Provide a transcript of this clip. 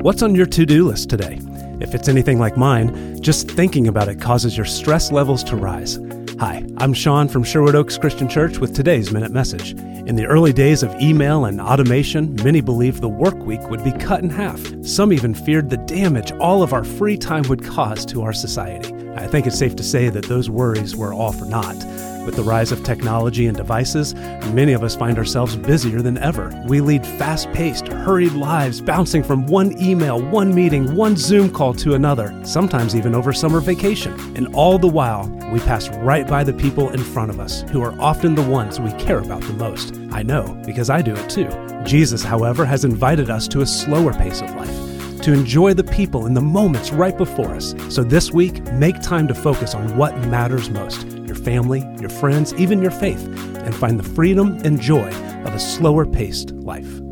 What's on your to do list today? If it's anything like mine, just thinking about it causes your stress levels to rise. Hi, I'm Shawn from Sherwood Oaks Christian Church with today's Minute Message. In the early days of email and automation, many believed the work week would be cut in half. Some even feared the damage all of our free time would cause to our society. I think it's safe to say that those worries were all for naught. With the rise of technology and devices, many of us find ourselves busier than ever. We lead fast paced, hurried lives, bouncing from one email, one meeting, one Zoom call to another, sometimes even over summer vacation. And all the while, we pass right by the people in front of us, who are often the ones we care about the most. I know, because I do it too. Jesus, however, has invited us to a slower pace of life to enjoy the people and the moments right before us. So this week, make time to focus on what matters most your family, your friends, even your faith, and find the freedom and joy of a slower paced life.